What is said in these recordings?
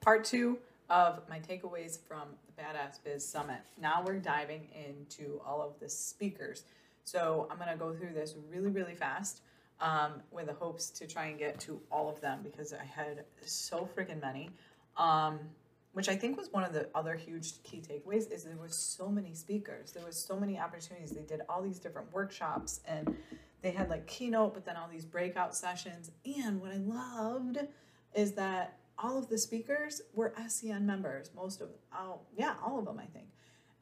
part two of my takeaways from the Badass Biz Summit. Now we're diving into all of the speakers. So I'm going to go through this really, really fast um, with the hopes to try and get to all of them because I had so freaking many. Um, which I think was one of the other huge key takeaways is there was so many speakers. There was so many opportunities. They did all these different workshops and they had like keynote, but then all these breakout sessions. And what I loved is that all of the speakers were SCN members. Most of, oh, yeah, all of them, I think.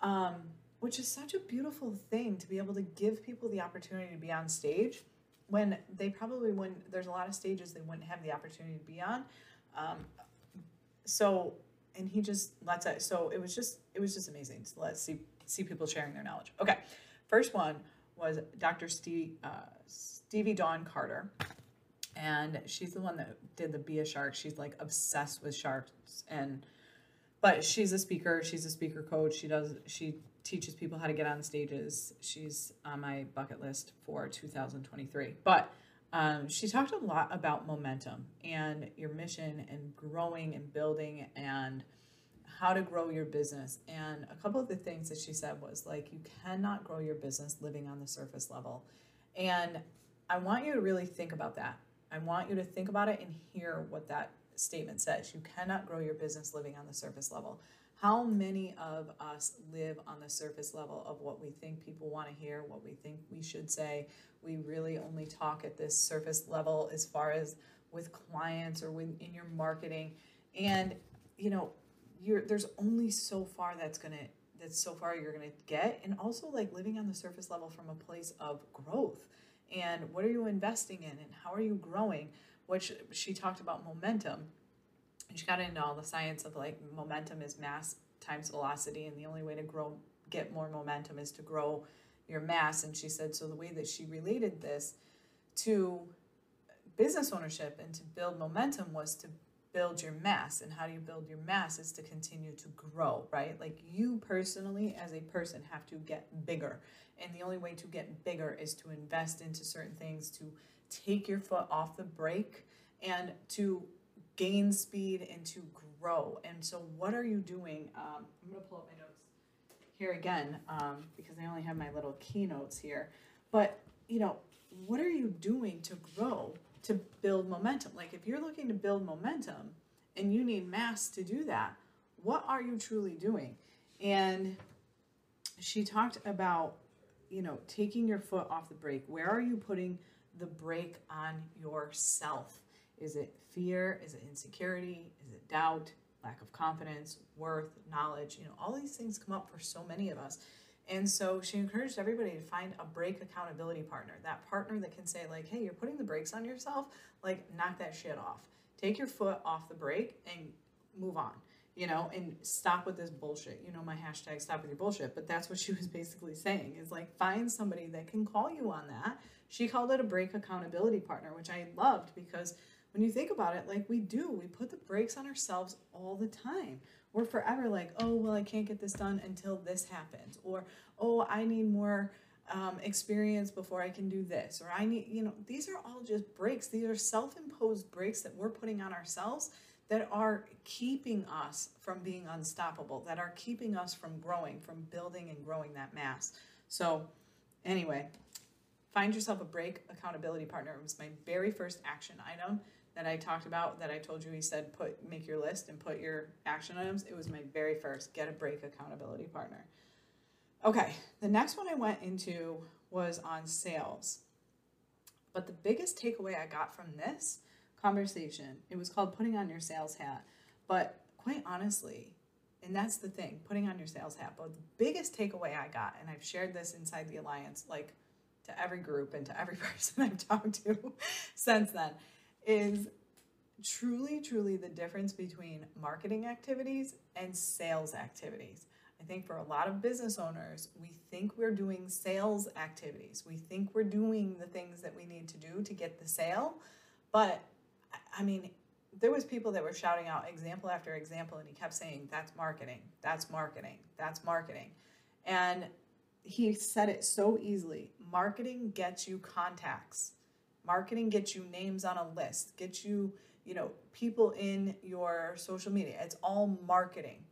Um, which is such a beautiful thing to be able to give people the opportunity to be on stage when they probably wouldn't, there's a lot of stages they wouldn't have the opportunity to be on. Um, so, and he just lets it, so it was just, it was just amazing to let see, see people sharing their knowledge. Okay. First one was Dr. Steve, uh, Stevie Dawn Carter and she's the one that did the be a shark. She's like obsessed with sharks and but she's a speaker. She's a speaker coach. She does she teaches people how to get on stages. She's on my bucket list for 2023 but um, she talked a lot about momentum and your mission and growing and building and how to grow your business. And a couple of the things that she said was like you cannot grow your business living on the surface level. And i want you to really think about that I want you to think about it and hear what that statement says. You cannot grow your business living on the surface level. How many of us live on the surface level of what we think people want to hear, what we think we should say? We really only talk at this surface level as far as with clients or with, in your marketing. And, you know, you're, there's only so far that's to that's so far you're to get and also like living on the surface level from a place of growth and what are you investing in and how are you growing? Which she talked about momentum. And she got into all the science of like momentum is mass times velocity and the only way to grow get more momentum is to grow your mass. And she said so the way that she related this to business ownership and to build momentum was to build your mass and how do you build your mass is to continue to grow right like you personally as a person have to get bigger and the only way to get bigger is to invest into certain things, to take your foot off the brake and to gain speed and to grow. And so, what are you doing? Um, I'm going to pull up my notes here again um, because I only have my little keynotes here. But, you know, what are you doing to grow, to build momentum? Like, if you're looking to build momentum and you need mass to do that, what are you truly doing? And she talked about you know, taking your foot off the brake. Where are you putting the brake on yourself? Is it fear? Is it insecurity? Is it doubt? Lack of confidence, worth, knowledge? You know, all these things come up for so many of us. And so she encouraged everybody to find a brake accountability partner, that partner that can say, like, hey, you're putting the brakes on yourself, like, knock that shit off. Take your foot off the brake and move on you know, and stop with this bullshit. You know, my hashtag stop with your bullshit. But that's what she was basically saying is like find somebody that can call you on that. She called it a brake accountability partner, which I loved because when you think about it, like we do, we put the brakes on ourselves all the time. We're forever like, oh, well, I can't get this done until this happens. Or, oh, I need more um, experience before I can do this. Or I need, you know, these are all just brakes. These are self imposed brakes that we're putting on ourselves that are keeping us from being unstoppable, that are keeping us from growing, from building and growing that mass. So, anyway, find yourself a brake accountability partner. It was my very first action item that I talked about that I told you he said put make your list and put your action items. It was my very first get a brake accountability partner. Okay, the next one I went into was on sales. But the biggest takeaway I got from this conversation. It was called putting on your sales hat. But quite honestly, and that's the thing, putting on your sales hat. But the biggest takeaway I got, and I've shared this inside the alliance, like to every group and to every person I've talked to since then, is truly, truly the difference between marketing activities and sales activities. I think for a lot of business owners, we think we're doing sales activities. We think we're doing the things that we need to do to get the sale. But I mean, there was people that were shouting out example after example and he kept saying that's marketing. That's marketing. That's marketing. And he said it so easily. Marketing gets you contacts. Marketing gets you names on a list, gets you, you know, people in your social media. It's all marketing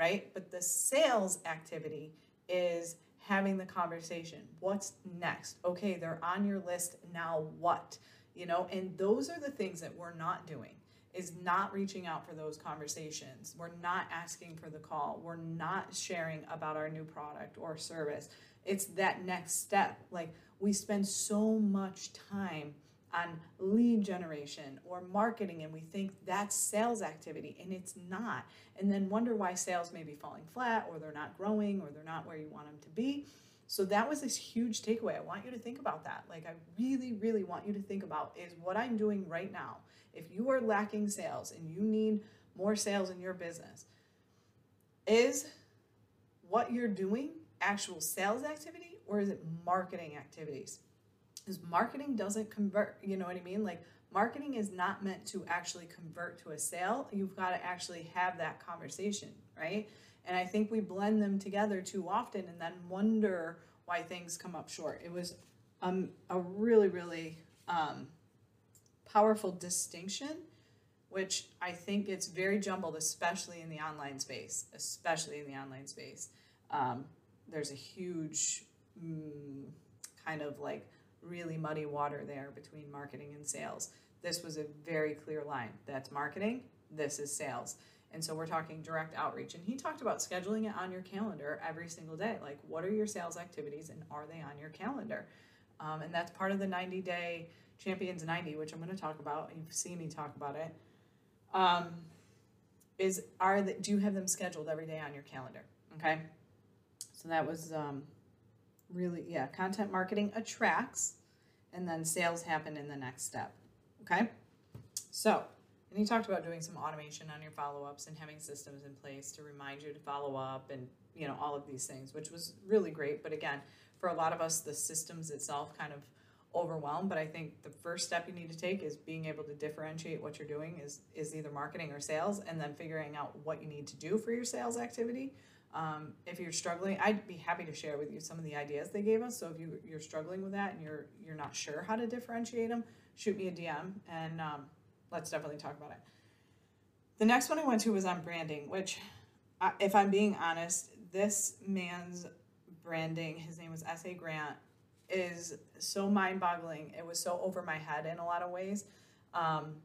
right? But the sales activity is having the conversation. What's next? Okay, they're on your list. Now what? You know, and those are the things that we're not doing is not reaching out for those conversations. We're not asking for the call. We're not sharing about our new product or service. It's that next step. Like we spend so much time on lead generation or marketing and we think that's sales activity and it's not. And then wonder why sales may be falling flat or they're not growing or they're not where you want them to be. So that was this huge takeaway. I want you to think about that. Like i really really want you to think about is what i'm doing right now. If you are lacking sales and you need more sales in your business is what you're doing actual sales activity or is it marketing activities? Because marketing doesn't convert you know what i mean? Like marketing is not meant to actually convert to a sale. You've got to actually have that conversation right? And i think we blend them together too often and then wonder why things come up short. It was um, a really really um, powerful distinction which i think it's very jumbled especially in the online space especially in the online space. Um, there's a huge mm, kind of like really muddy water there between marketing and sales. This was a very clear line. That's marketing, this is sales. And so we're talking direct outreach. And he talked about scheduling it on your calendar every single day. Like, what are your sales activities and are they on your calendar? Um, and that's part of the 90 day Champions 90, which I'm going to talk about. You've seen me talk about it. Um, is are the, do you have them scheduled every day on your calendar? Okay. So that was um, really, yeah, content marketing attracts, and then sales happen in the next step. Okay? So, and he talked about doing some automation on your follow ups and having systems in place to remind you to follow up and, you know, all of these things, which was really great. But again, for a lot of us, the systems itself kind of overwhelm but i think the first step you need to take is being able to differentiate what you're doing is is either marketing or sales and then figuring out what you need to do for your sales activity um, if you're struggling, I'd be happy to share with you some of the ideas they gave us. So if you, you're struggling with that and you're you're not sure how to differentiate them, shoot me a DM and um, let's definitely talk about it. The next one I went to was on branding, which, I, if I'm being honest, this man's branding, his name was S.A. Grant, is so mind boggling. It was so over my head in a lot of ways. Um,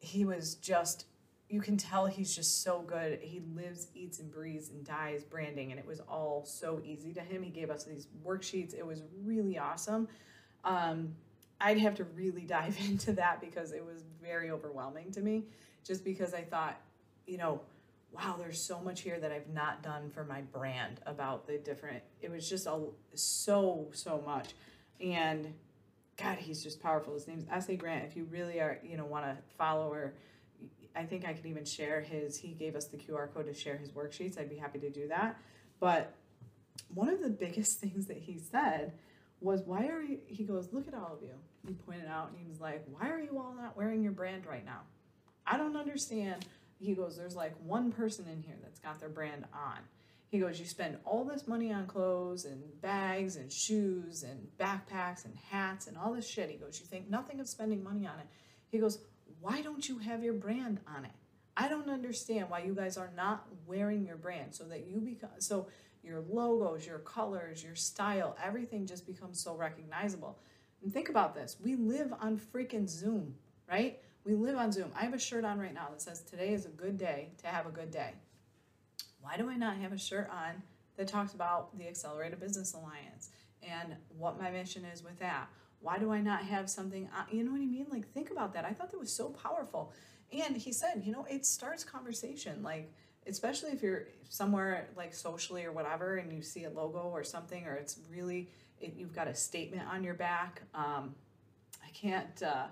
he was just you can tell he's just so good. He lives, eats, and breathes and dies branding, and it was all so easy to him. He gave us these worksheets. It was really awesome. Um, I'd have to really dive into that because it was very overwhelming to me, just because I thought, you know, wow, there's so much here that I've not done for my brand about the different. It was just a so so much, and God, he's just powerful. His name's S.A. Grant. If you really are, you know, want to follow or I think I could even share his, he gave us the QR code to share his worksheets. I'd be happy to do that. But one of the biggest things that he said was, Why are you, he goes, Look at all of you. He pointed out and he was like, Why are you all not wearing your brand right now? I don't understand. He goes, There's like one person in here that's got their brand on. He goes, You spend all this money on clothes and bags and shoes and backpacks and hats and all this shit. He goes, You think nothing of spending money on it. He goes, why don't you have your brand on it? I don't understand why you guys are not wearing your brand so that you become so your logos, your colors, your style, everything just becomes so recognizable. And think about this. We live on freaking Zoom, right? We live on Zoom. I have a shirt on right now that says today is a good day to have a good day. Why do I not have a shirt on that talks about the Accelerated Business Alliance and what my mission is with that? Why do I not have something? You know what I mean? Like, think about that. I thought that was so powerful. And he said, you know, it starts conversation. Like, especially if you're somewhere like socially or whatever, and you see a logo or something, or it's really, it, you've got a statement on your back. Um, I can't, uh,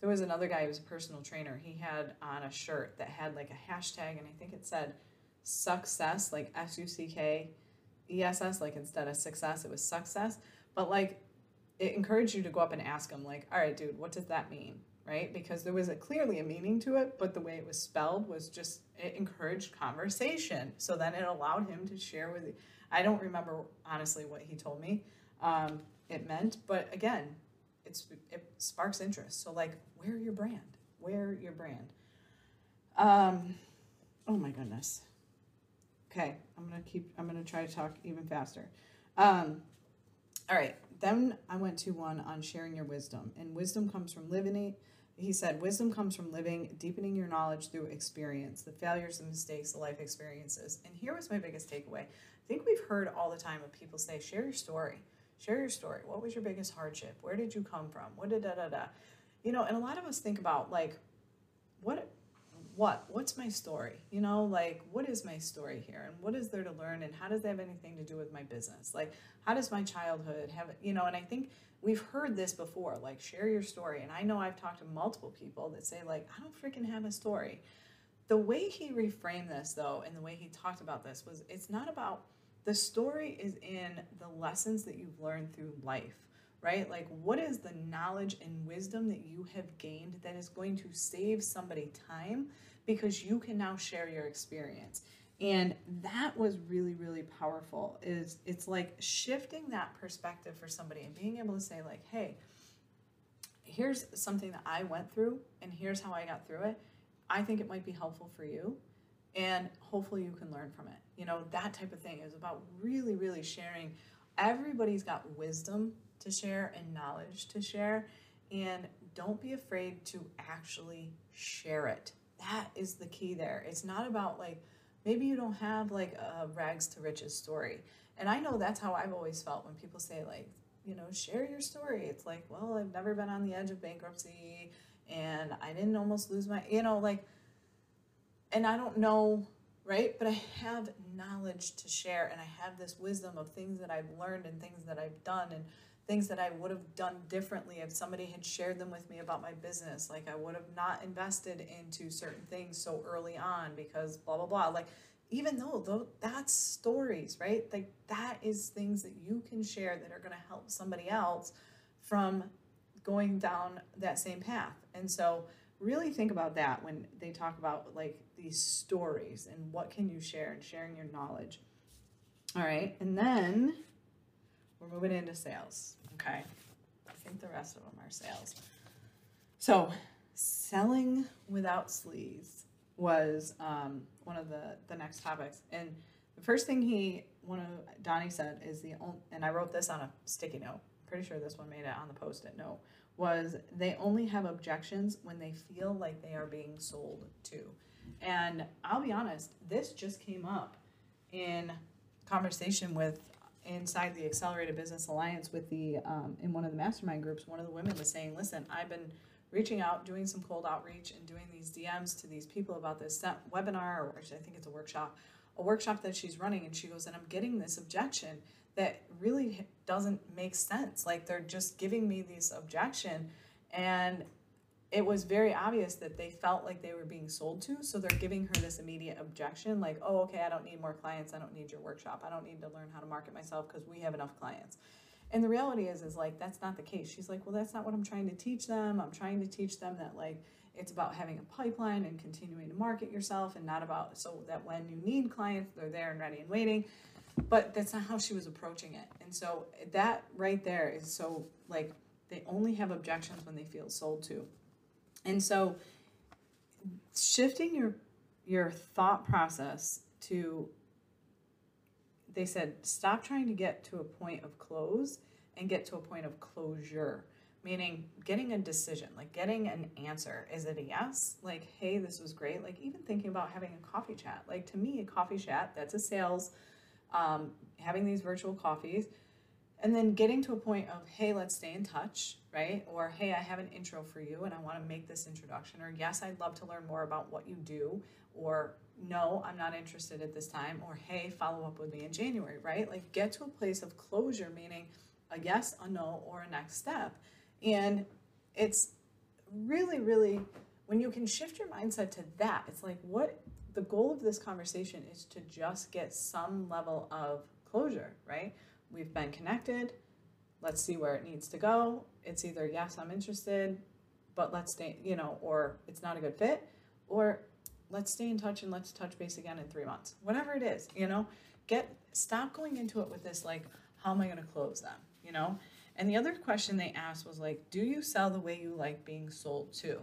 there was another guy who was a personal trainer. He had on a shirt that had like a hashtag, and I think it said success, like S U C K E S S, like instead of success, it was success. But like it encouraged you to go up and ask him, like, all right, dude, what does that mean? Right? Because there was a, clearly a meaning to it, but the way it was spelled was just, it encouraged conversation. So then it allowed him to share with. I don't remember honestly what he told me um, it meant, but again, it's it sparks interest. So like, wear your brand, wear your brand. Um, oh my goodness. Okay, I'm gonna keep. I'm gonna try to talk even faster. Um, all right. Then I went to one on sharing your wisdom, and wisdom comes from living. He said, wisdom comes from living, deepening your knowledge through experience, the failures the mistakes, the life experiences. And here was my biggest takeaway. I think we've heard all the time of people say, share your story. Share your story. What was your biggest hardship? Where did you come from? What did da da da? You know, and a lot of us think about like, what what? What's my story? You know like what is my story here? And what is there to learn? And how does that have anything to do with my business? Like how does my childhood have you know and i think we've heard this before like share your story. And i know i've talked to multiple people that say like i don't freaking have a story. The way he reframed this though and the way he talked about this was it's not about the story is in the lessons that you've learned through life right? Like, what is the knowledge and wisdom that you have gained that is going to save somebody time because you can now share your experience? And that was really, really powerful. Is it's like shifting that perspective for somebody and being able to say, like, hey, here's something that I went through and here's how I got through it. I think it might be helpful for you. And hopefully you can learn from it. You know, that type of thing is about really, really sharing. Everybody's got wisdom to share and knowledge to share. And don't be afraid to actually share it. That is the key there. It's not about like, maybe you don't have like a rags to riches story. And I know that's how I've always felt when people say, like, you know, share your story. It's like, well, I've never been on the edge of bankruptcy and I didn't almost lose my, you know, like, and I don't know, right? But I have knowledge to share and I have this wisdom of things that I've learned and things that I've done and things that I would have done differently if somebody had shared them with me about my business. Like I would have not invested into certain things so early on because blah blah blah. Like even though though that's stories, right? Like that is things that you can share that are going to help somebody else from going down that same path. And so really think about that when they talk about like these stories and what can you share and sharing your knowledge. All right. And then we're moving into sales. Okay. I think the rest of them are sales. So, selling without sleaze was um, one of the, the next topics. And the first thing he, one of Donnie said is the only, and I wrote this on a sticky note. Pretty sure this one made it on the post-it note. Was they only have objections when they feel like they are being sold to. And I'll be honest, this just came up in conversation with inside the Accelerated Business Alliance with the um, in one of the mastermind groups, one of the women was saying, "Listen, I've been reaching out, doing some cold outreach, and doing these DMs to these people about this webinar, or I think it's a workshop, a workshop that she's running." And she goes, "And I'm getting this objection that really doesn't make sense. Like they're just giving me this objection, and it was very obvious that they felt like they were being sold to. So they're giving her this immediate objection like, oh, okay, I don't need more clients. I don't need your workshop. I don't need to learn how to market myself because we have enough clients. And the reality is, is like, that's not the case. She's like, well, that's not what I'm trying to teach them. I'm trying to teach them that, like, it's about having a pipeline and continuing to market yourself and not about so that when you need clients, they're there and ready and waiting. But that's not how she was approaching it. And so that right there is so like, they only have objections when they feel sold to. And so shifting your your thought process to they said stop trying to get to a point of close and get to a point of closure. Meaning getting a decision like getting an answer. Is it a yes? Like hey this was great. Like even thinking about having a coffee chat. Like to me a coffee chat that's a sales um, having these virtual coffees and then getting to a point of hey let's stay in touch right? Or hey i have an intro for you and i want to make this introduction. Or yes i'd love to learn more about what you do. Or no i'm not interested at this time. Or hey follow up with me in january right? Like get to a place of closure meaning a yes a no or a next step. And it's really, really, when you can shift your mindset to that, it's like what the goal of this conversation is to just get some level of closure, right? We've been connected. Let's see where it needs to go. It's either yes, I'm interested, but let's stay, you know, or it's not a good fit, or let's stay in touch and let's touch base again in three months. Whatever it is, you know, get stop going into it with this like, how am I going to close them, you know? And the other question they asked was like, do you sell the way you like being sold to?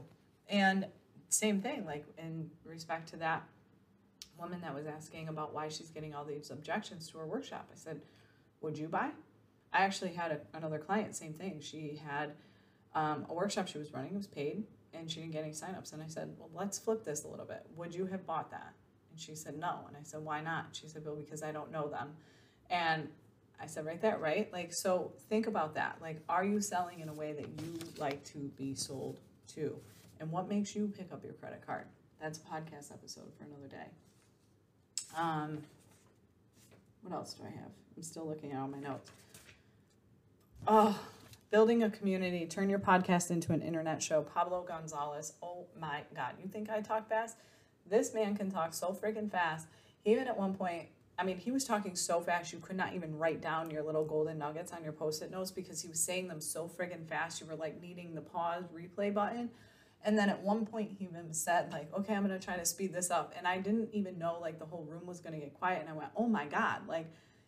And same thing, like in respect to that woman that was asking about why she's getting all these objections to her workshop. I said, would you buy? I actually had a, another client, same thing. She had um, a workshop she was running, it was paid, and she didn't get any signups. And I said, well, let's flip this a little bit. Would you have bought that? And she said, no. And I said, why not? She said, well, because I don't know them. And I said, right there, right? Like, so think about that. Like, are you selling in a way that you like to be sold to? And what makes you pick up your credit card? That's a podcast episode for another day. Um, what else do I have? I'm still looking at all my notes. Oh, building a community. Turn your podcast into an internet show. Pablo Gonzalez. Oh my God. You think I talk fast? This man can talk so freaking fast. Even at one point, I mean, he was talking so fast you could not even write down your little golden nuggets on your post it notes because he was saying them so friggin' fast. You were like needing the pause replay button. And then at one point, he even said, like, okay, I'm going to try to speed this up. And I didn't even know, like, the whole room was going to get quiet. And I went, oh my God. Like,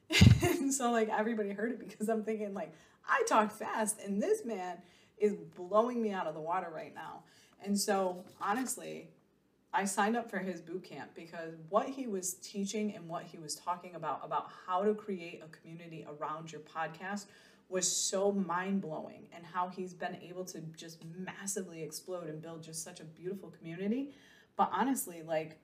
and so, like, everybody heard it because I'm thinking, like, I talk fast and this man is blowing me out of the water right now. And so, honestly, I signed up for his boot camp because what he was teaching and what he was talking about, about how to create a community around your podcast, was so mind blowing and how he's been able to just massively explode and build just such a beautiful community. But honestly, like,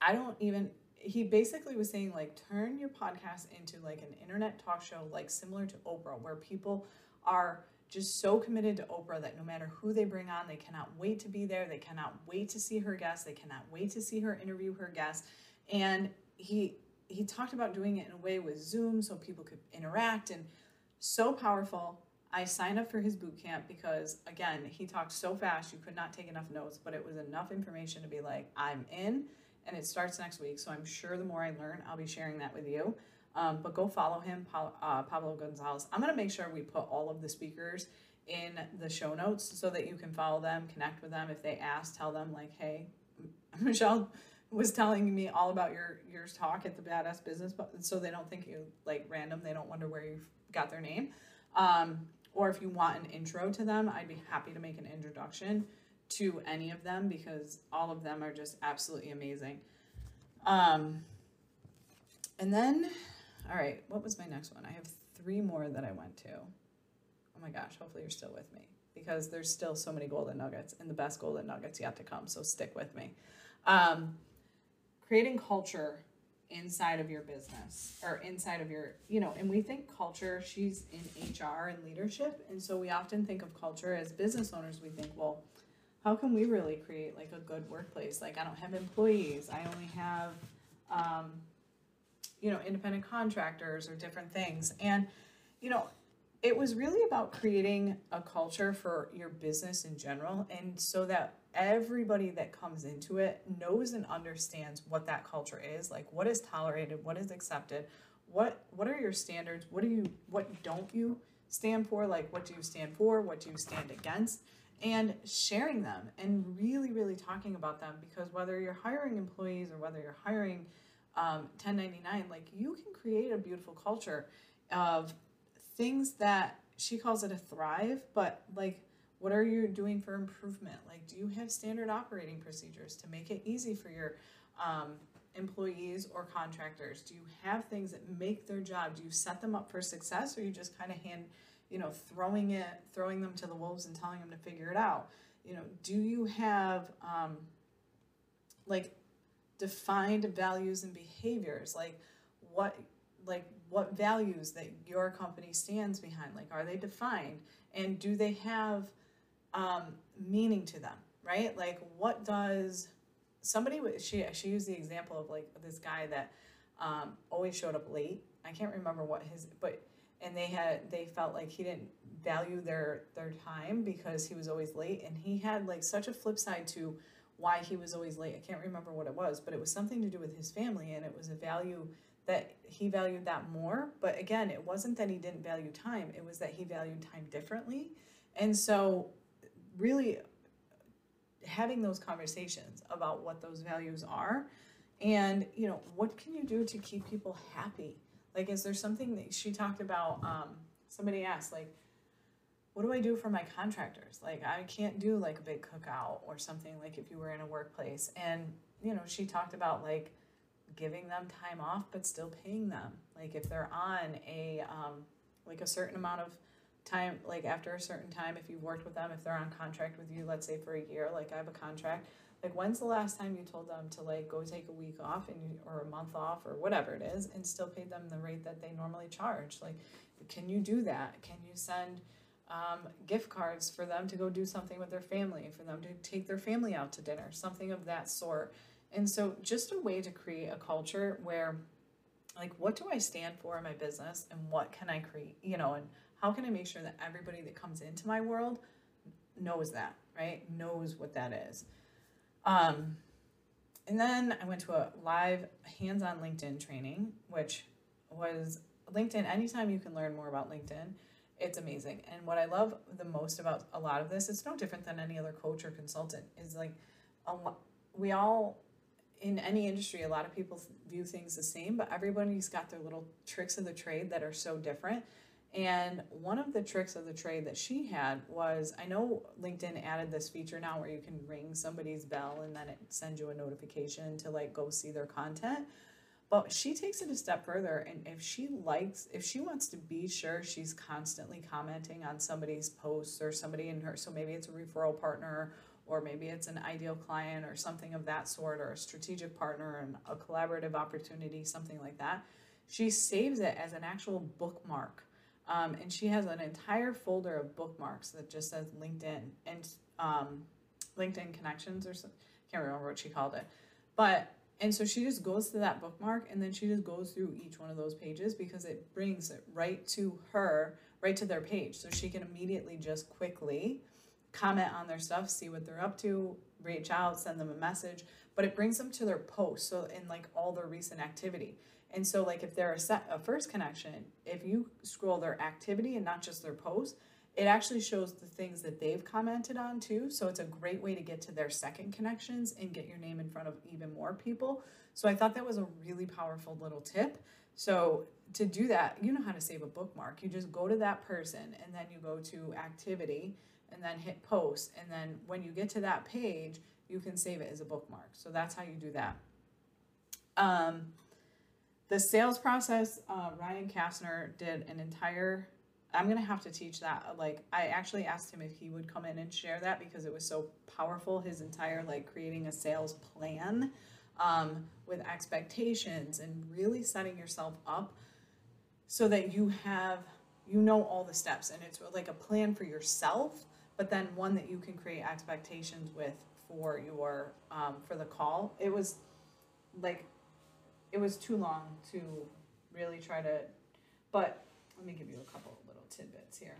I don't even, he basically was saying, like, turn your podcast into like an internet talk show, like similar to Oprah, where people are just so committed to Oprah that no matter who they bring on, they cannot wait to be there. They cannot wait to see her guests. They cannot wait to see her interview her guests. And he, he talked about doing it in a way with Zoom so people could interact and so powerful. I signed up for his boot camp because, again, he talked so fast you could not take enough notes, but it was enough information to be like, I'm in, and it starts next week. So I'm sure the more I learn, I'll be sharing that with you. Um, but go follow him, uh, Pablo Gonzalez. I'm going to make sure we put all of the speakers in the show notes so that you can follow them, connect with them. If they ask, tell them, like, hey, Michelle was telling me all about your your talk at the Badass Business, but so they don't think you like random. They don't wonder where you got their name. Um, or if you want an intro to them, I'd be happy to make an introduction to any of them because all of them are just absolutely amazing. Um, and then, all right, what was my next one? I have three more that I went to. Oh my gosh, hopefully you're still with me because there's still so many golden nuggets and the best golden nuggets yet to come. So stick with me. Um, creating culture inside of your business or inside of your, you know, and we think culture, she's in HR and leadership. And so we often think of culture as business owners. We think, well, how can we really create like a good workplace? Like, I don't have employees, I only have, um, you know, independent contractors or different things. And, you know, it was really about creating a culture for your business in general and so that everybody that comes into it knows and understands what that culture is like what is tolerated what is accepted what what are your standards what do you what don't you stand for like what do you stand for what do you stand against and sharing them and really really talking about them because whether you're hiring employees or whether you're hiring um, 1099 like you can create a beautiful culture of things that she calls it a thrive, but like what are you doing for improvement? Like, do you have standard operating procedures to make it easy for your um, employees or contractors? Do you have things that make their job? Do you set them up for success, or you just kind of hand, you know, throwing it, throwing them to the wolves and telling them to figure it out? You know, do you have um, like defined values and behaviors? Like, what like what values that your company stands behind like are they defined and do they have um, meaning to them right like what does somebody she she used the example of like this guy that um, always showed up late i can't remember what his but and they had they felt like he didn't value their their time because he was always late and he had like such a flip side to why he was always late. I can't remember what it was, but it was something to do with his family and it was a value that he valued that more. But again, it wasn't that he didn't value time, it was that he valued time differently. And so, really, having those conversations about what those values are and, you know, what can you do to keep people happy? Like, is there something that she talked about? Um, somebody asked, like, what do I do for my contractors? Like, I can't do like a big cookout or something like if you were in a workplace. And, you know, she talked about like giving them time off, but still paying them. Like, if they're on a, um, like a certain amount of time, like after a certain time, if you've worked with them, if they're on contract with you, let's say for a year, like I have a contract, like when's the last time you told them to like go take a week off and you, or a month off or whatever it is and still paid them the rate that they normally charge? Like, can you do that? Can you send um, gift cards for them to go do something with their family, for them to take their family out to dinner, something of that sort? And so, just a way to create a culture where, like, what do I stand for in my business and what can I create, you know, and how can I make sure that everybody that comes into my world knows that, right? Knows what that is. Um, and then I went to a live hands on LinkedIn training, which was LinkedIn. Anytime you can learn more about LinkedIn, it's amazing. And what I love the most about a lot of this, it's no different than any other coach or consultant, is like a we all in any industry, a lot of people view things the same, but everybody's got their little tricks of the trade that are so different. And one of the tricks of the trade that she had was I know LinkedIn added this feature now where you can ring somebody's bell and then it sends you a notification to like go see their content. But she takes it a step further and if she likes if she wants to be sure she's constantly commenting on somebody's posts or somebody in her so maybe it's a referral partner or maybe it's an ideal client or something of that sort or a strategic partner and a collaborative opportunity, something like that. She saves it as an actual bookmark um, and she has an entire folder of bookmarks that just says LinkedIn and um, LinkedIn connections or something. I Can't remember what she called it. But, and so she just goes to that bookmark and then she just goes through each one of those pages because it brings it right to her, right to their page. So she can immediately just quickly comment on their stuff, see what they're up to, reach out, send them a message, but it brings them to their post. So in like all their recent activity. And so, like, if they're a, set, a first connection, if you scroll their activity and not just their post, it actually shows the things that they've commented on too. So it's a great way to get to their second connections and get your name in front of even more people. So I thought that was a really powerful little tip. So to do that, you know how to save a bookmark. You just go to that person and then you go to activity and then hit post. And then when you get to that page, you can save it as a bookmark. So that's how you do that. Um, the sales process, uh, Ryan Kastner did an entire. I'm gonna have to teach that. Like, I actually asked him if he would come in and share that because it was so powerful. His entire like creating a sales plan um, with expectations and really setting yourself up so that you have you know all the steps and it's like a plan for yourself, but then one that you can create expectations with for your um, for the call. It was like it was too long to really try to, but let me give you a couple little tidbits here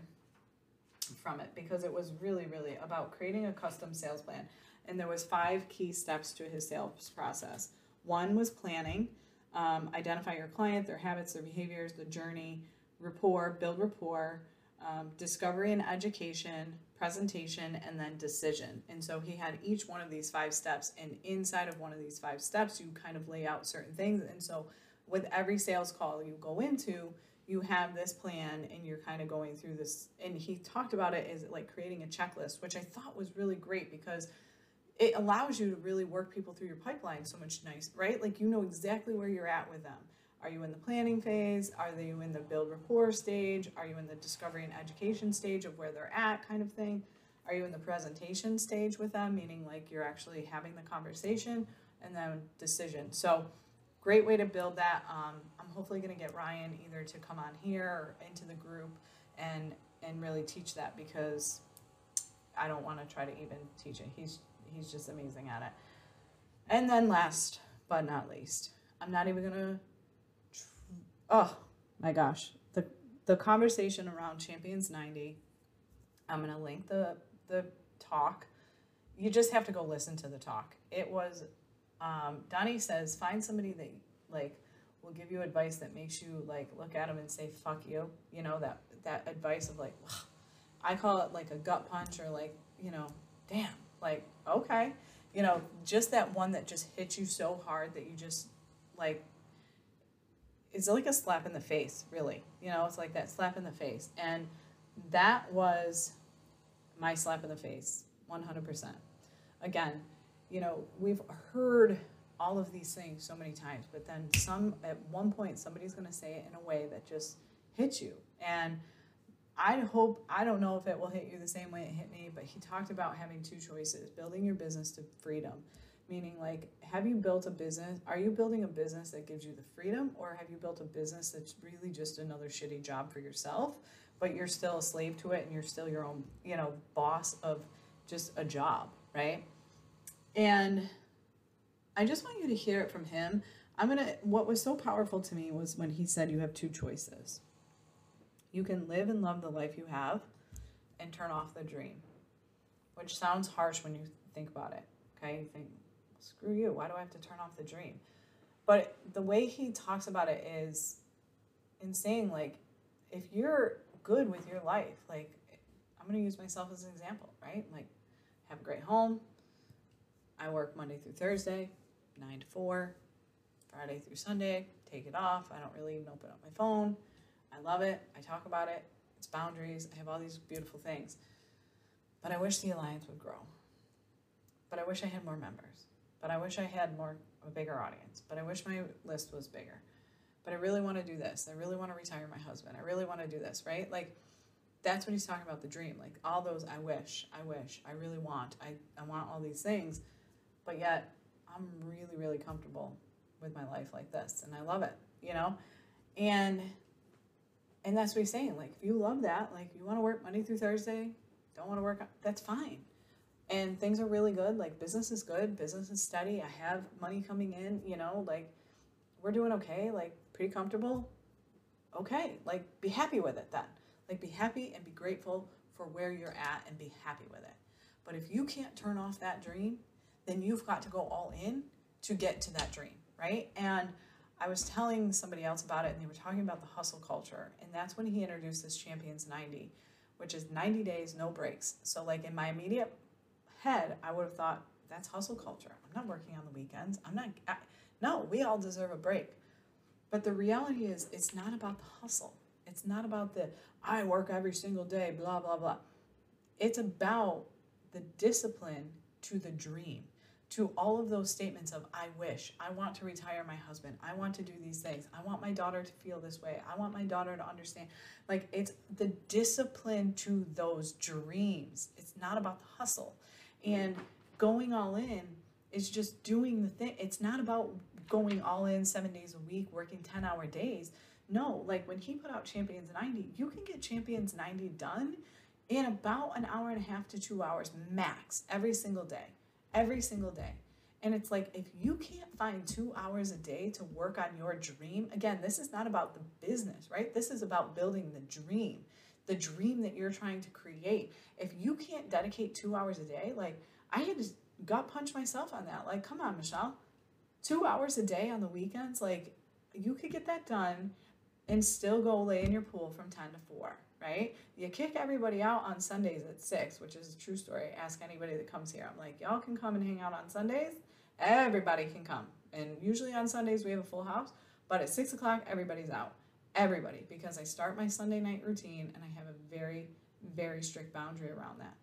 from it because it was really, really about creating a custom sales plan. And there was five key steps to his sales process. One was planning, um, identify your client, their habits, their behaviors, the journey, rapport, build rapport, um, discovery and education, presentation, and then decision. And so he had each one of these five steps, and inside of one of these five steps, you kind of lay out certain things. And so with every sales call you go into, you have this plan and you're kind of going through this. And he talked about it as like creating a checklist, which I thought was really great because it allows you to really work people through your pipeline so much nice, right? Like you know exactly where you're at with them are you in the planning phase? Are you in the build rapport stage? Are you in the discovery and education stage of where they're at, kind of thing? Are you in the presentation stage with them, meaning like you're actually having the conversation and then decision? So, great way to build that. Um, I'm hopefully going to get Ryan either to come on here or into the group and and really teach that because I don't want to try to even teach it. He's he's just amazing at it. And then last but not least, I'm not even going to oh my gosh, the the conversation around Champions 90, I'm to link the, the talk. You just have to go listen to the talk. It was, um, Donnie says, find somebody that, like, will give you advice that makes you, like, look at them and say, fuck you. You know, that, that advice of, like, I call it, like, a gut punch or, like, you know, damn, like, okay. You know, just that one that just hits you so hard that you just, like, it's like a slap in the face, really. You know, it's like that slap in the face. And that was my slap in the face, 100%. Again, you know, we've heard all of these things so many times, but then some, at one point, somebody's going to say it in a way that just hits you. And I hope, I don't know if it will hit you the same way it hit me, but he talked about having two choices building your business to freedom meaning like have you built a business are you building a business that gives you the freedom or have you built a business that's really just another shitty job for yourself but you're still a slave to it and you're still your own you know boss of just a job right? And i just want you to hear it from him. I'm gonna what was so powerful to me was when he said you have two choices. You can live and love the life you have and turn off the dream which sounds harsh when you think about it okay? You think screw you. Why do I have to turn off the dream? But the way he talks about it is insane. Like, if you're good with your life, like, I'm going to use myself as an example, right? Like, have a great home. I work Monday through Thursday, 9 to 4, Friday through Sunday, take it off. I don't really even open up my phone. I love it. I talk about it. It's boundaries. I have all these beautiful things. But I wish the Alliance would grow. But I wish I had more members but I wish I had more a bigger audience. But I wish my list was bigger. But I really want to do this. I really want to retire my husband. I really want to do this, right? Like that's what he's talking about the dream. Like all those I wish, I wish, I really want. I, I want all these things. But yet I'm really, really comfortable with my life like this. And I love it, you know? And and that's what he's saying. Like if you love that, like you want to work Monday through Thursday, don't want to work, that's fine and things are really good. Like business is good, business is steady. I have money coming in, you know, like we're doing okay, like pretty comfortable. Okay, like be happy with it then. Like be happy and be grateful for where you're at and be happy with it. But if you can't turn off that dream, then you've got to go all in to get to that dream, right? And I was telling somebody else about it and they were talking about the hustle culture. And that's when he introduced this Champions 90, which is 90 days, no breaks. So, like in my immediate head, I would have thought that's hustle culture. I'm not working on the weekends. I'm not, I, no, we all deserve a break. But the reality is, it's not about the hustle. It's not about the, I work every single day, blah, blah, blah. It's about the discipline to the dream, to all of those statements of, I wish, I want to retire my husband, I want to do these things, I want my daughter to feel this way, I want my daughter to understand. Like, it's the discipline to those dreams. It's not about the hustle. And going all in is just doing the thing. It's not about going all in seven days a week, working 10 hour days. No, like when he put out Champions 90, you can get Champions 90 done in about an hour and a half to two hours max every single day. Every single day. And it's like, if you can't find two hours a day to work on your dream, again, this is not about the business, right? This is about building the dream the dream that you're trying to create. If you can't dedicate two hours a day, like I had to gut punch myself on that. Like, come on, Michelle, two hours a day on the weekends, like you could get that done and still go lay in your pool from 10 to 4, right? You kick everybody out on Sundays at 6, which is a true story. Ask anybody that comes here. I'm like, y'all can come and hang out on Sundays. Everybody can come. And usually on Sundays we have a full house, but at 6 o'clock, everybody's out everybody because I start my Sunday night routine and I have a very, very strict boundary around that.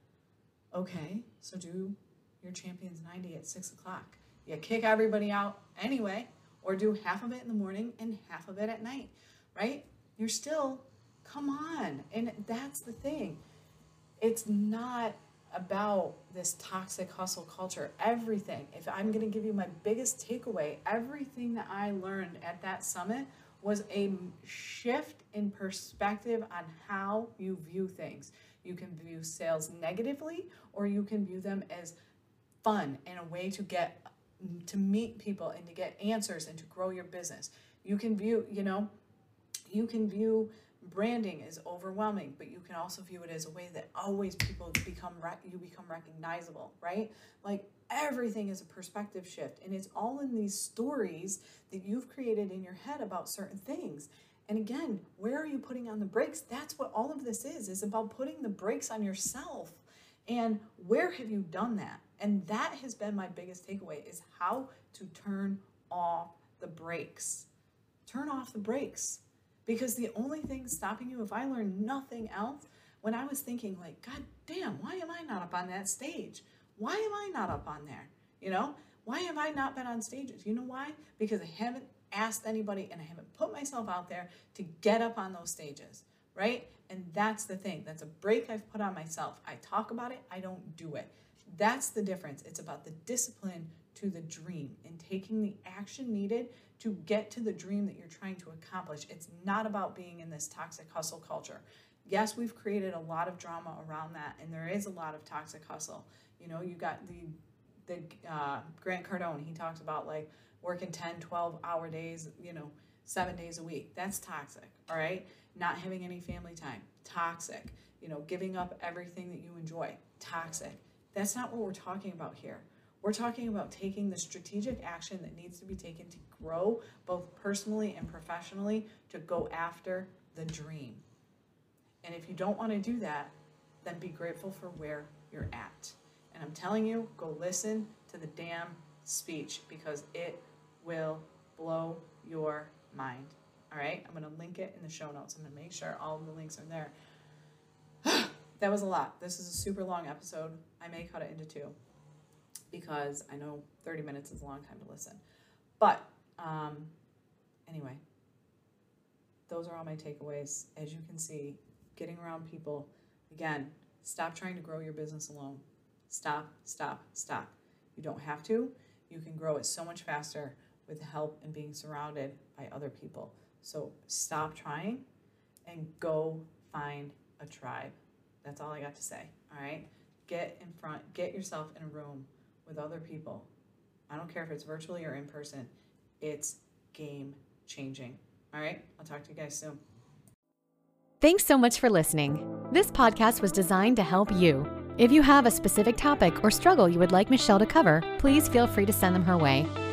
Okay, so do your Champions 90 at 6 o'clock. You kick everybody out anyway, or do half of it in the morning and half of it at night, right? You're still, come on. And that's the thing. It's not about this toxic hustle culture. Everything, if I'm going to give you my biggest takeaway, everything that I learned at that summit was a shift in perspective on how you view things. You can view sales negatively or you can view them as fun and a way to get to meet people and to get answers and to grow your business. You can view, you know, you can view branding is overwhelming, but you can also view it as a way that always people become you become recognizable, right? Like everything is a perspective shift, and it's all in these stories that you've created in your head about certain things. And again, where are you putting on the brakes? That's what all of this is. Is about putting the brakes on yourself. And where have you done that? And that has been my biggest takeaway is how to turn off the brakes. Turn off the brakes because the only thing stopping you, if I learned nothing else, when I was thinking, like, God damn, why am I not up on that stage? Why am I not up on there? You know, why have I not been on stages? You know why? Because I haven't asked anybody and I haven't put myself out there to get up on those stages, right? And that's the thing. That's a brake I've put on myself. I talk about it, I don't do it. That's the difference. It's about the discipline to the dream and taking the action needed to get to the dream that you're trying to accomplish. It's not about being in this toxic hustle culture. Yes, we've created a lot of drama around that, and there is a lot of toxic hustle. You know, you got the the uh, Grant Cardone. He talks about like working 10, 12 hour days. You know, seven days a week. That's toxic. All right, not having any family time. Toxic. You know, giving up everything that you enjoy. Toxic. That's not what we're talking about here. We're talking about taking the strategic action that needs to be taken to grow both personally and professionally to go after the dream. And if you don't want to do that, then be grateful for where you're at. And I'm telling you, go listen to the damn speech because it will blow your mind. All right? I'm going to link it in the show notes. I'm going to make sure all the links are there. that was a lot. This is a super long episode. I may cut it into two because I know 30 minutes is a long time to listen. But um, anyway, those are all my takeaways. As you can see, getting around people, again, stop trying to grow your business alone. Stop, stop, stop. You don't have to. You can grow it so much faster with help and being surrounded by other people. So stop trying and go find a tribe. That's all I got to say. All right. Get in front, get yourself in a room with other people. I don't care if it's virtually or in person, it's game changing. All right, I'll talk to you guys soon. Thanks so much for listening. This podcast was designed to help you. If you have a specific topic or struggle you would like Michelle to cover, please feel free to send them her way.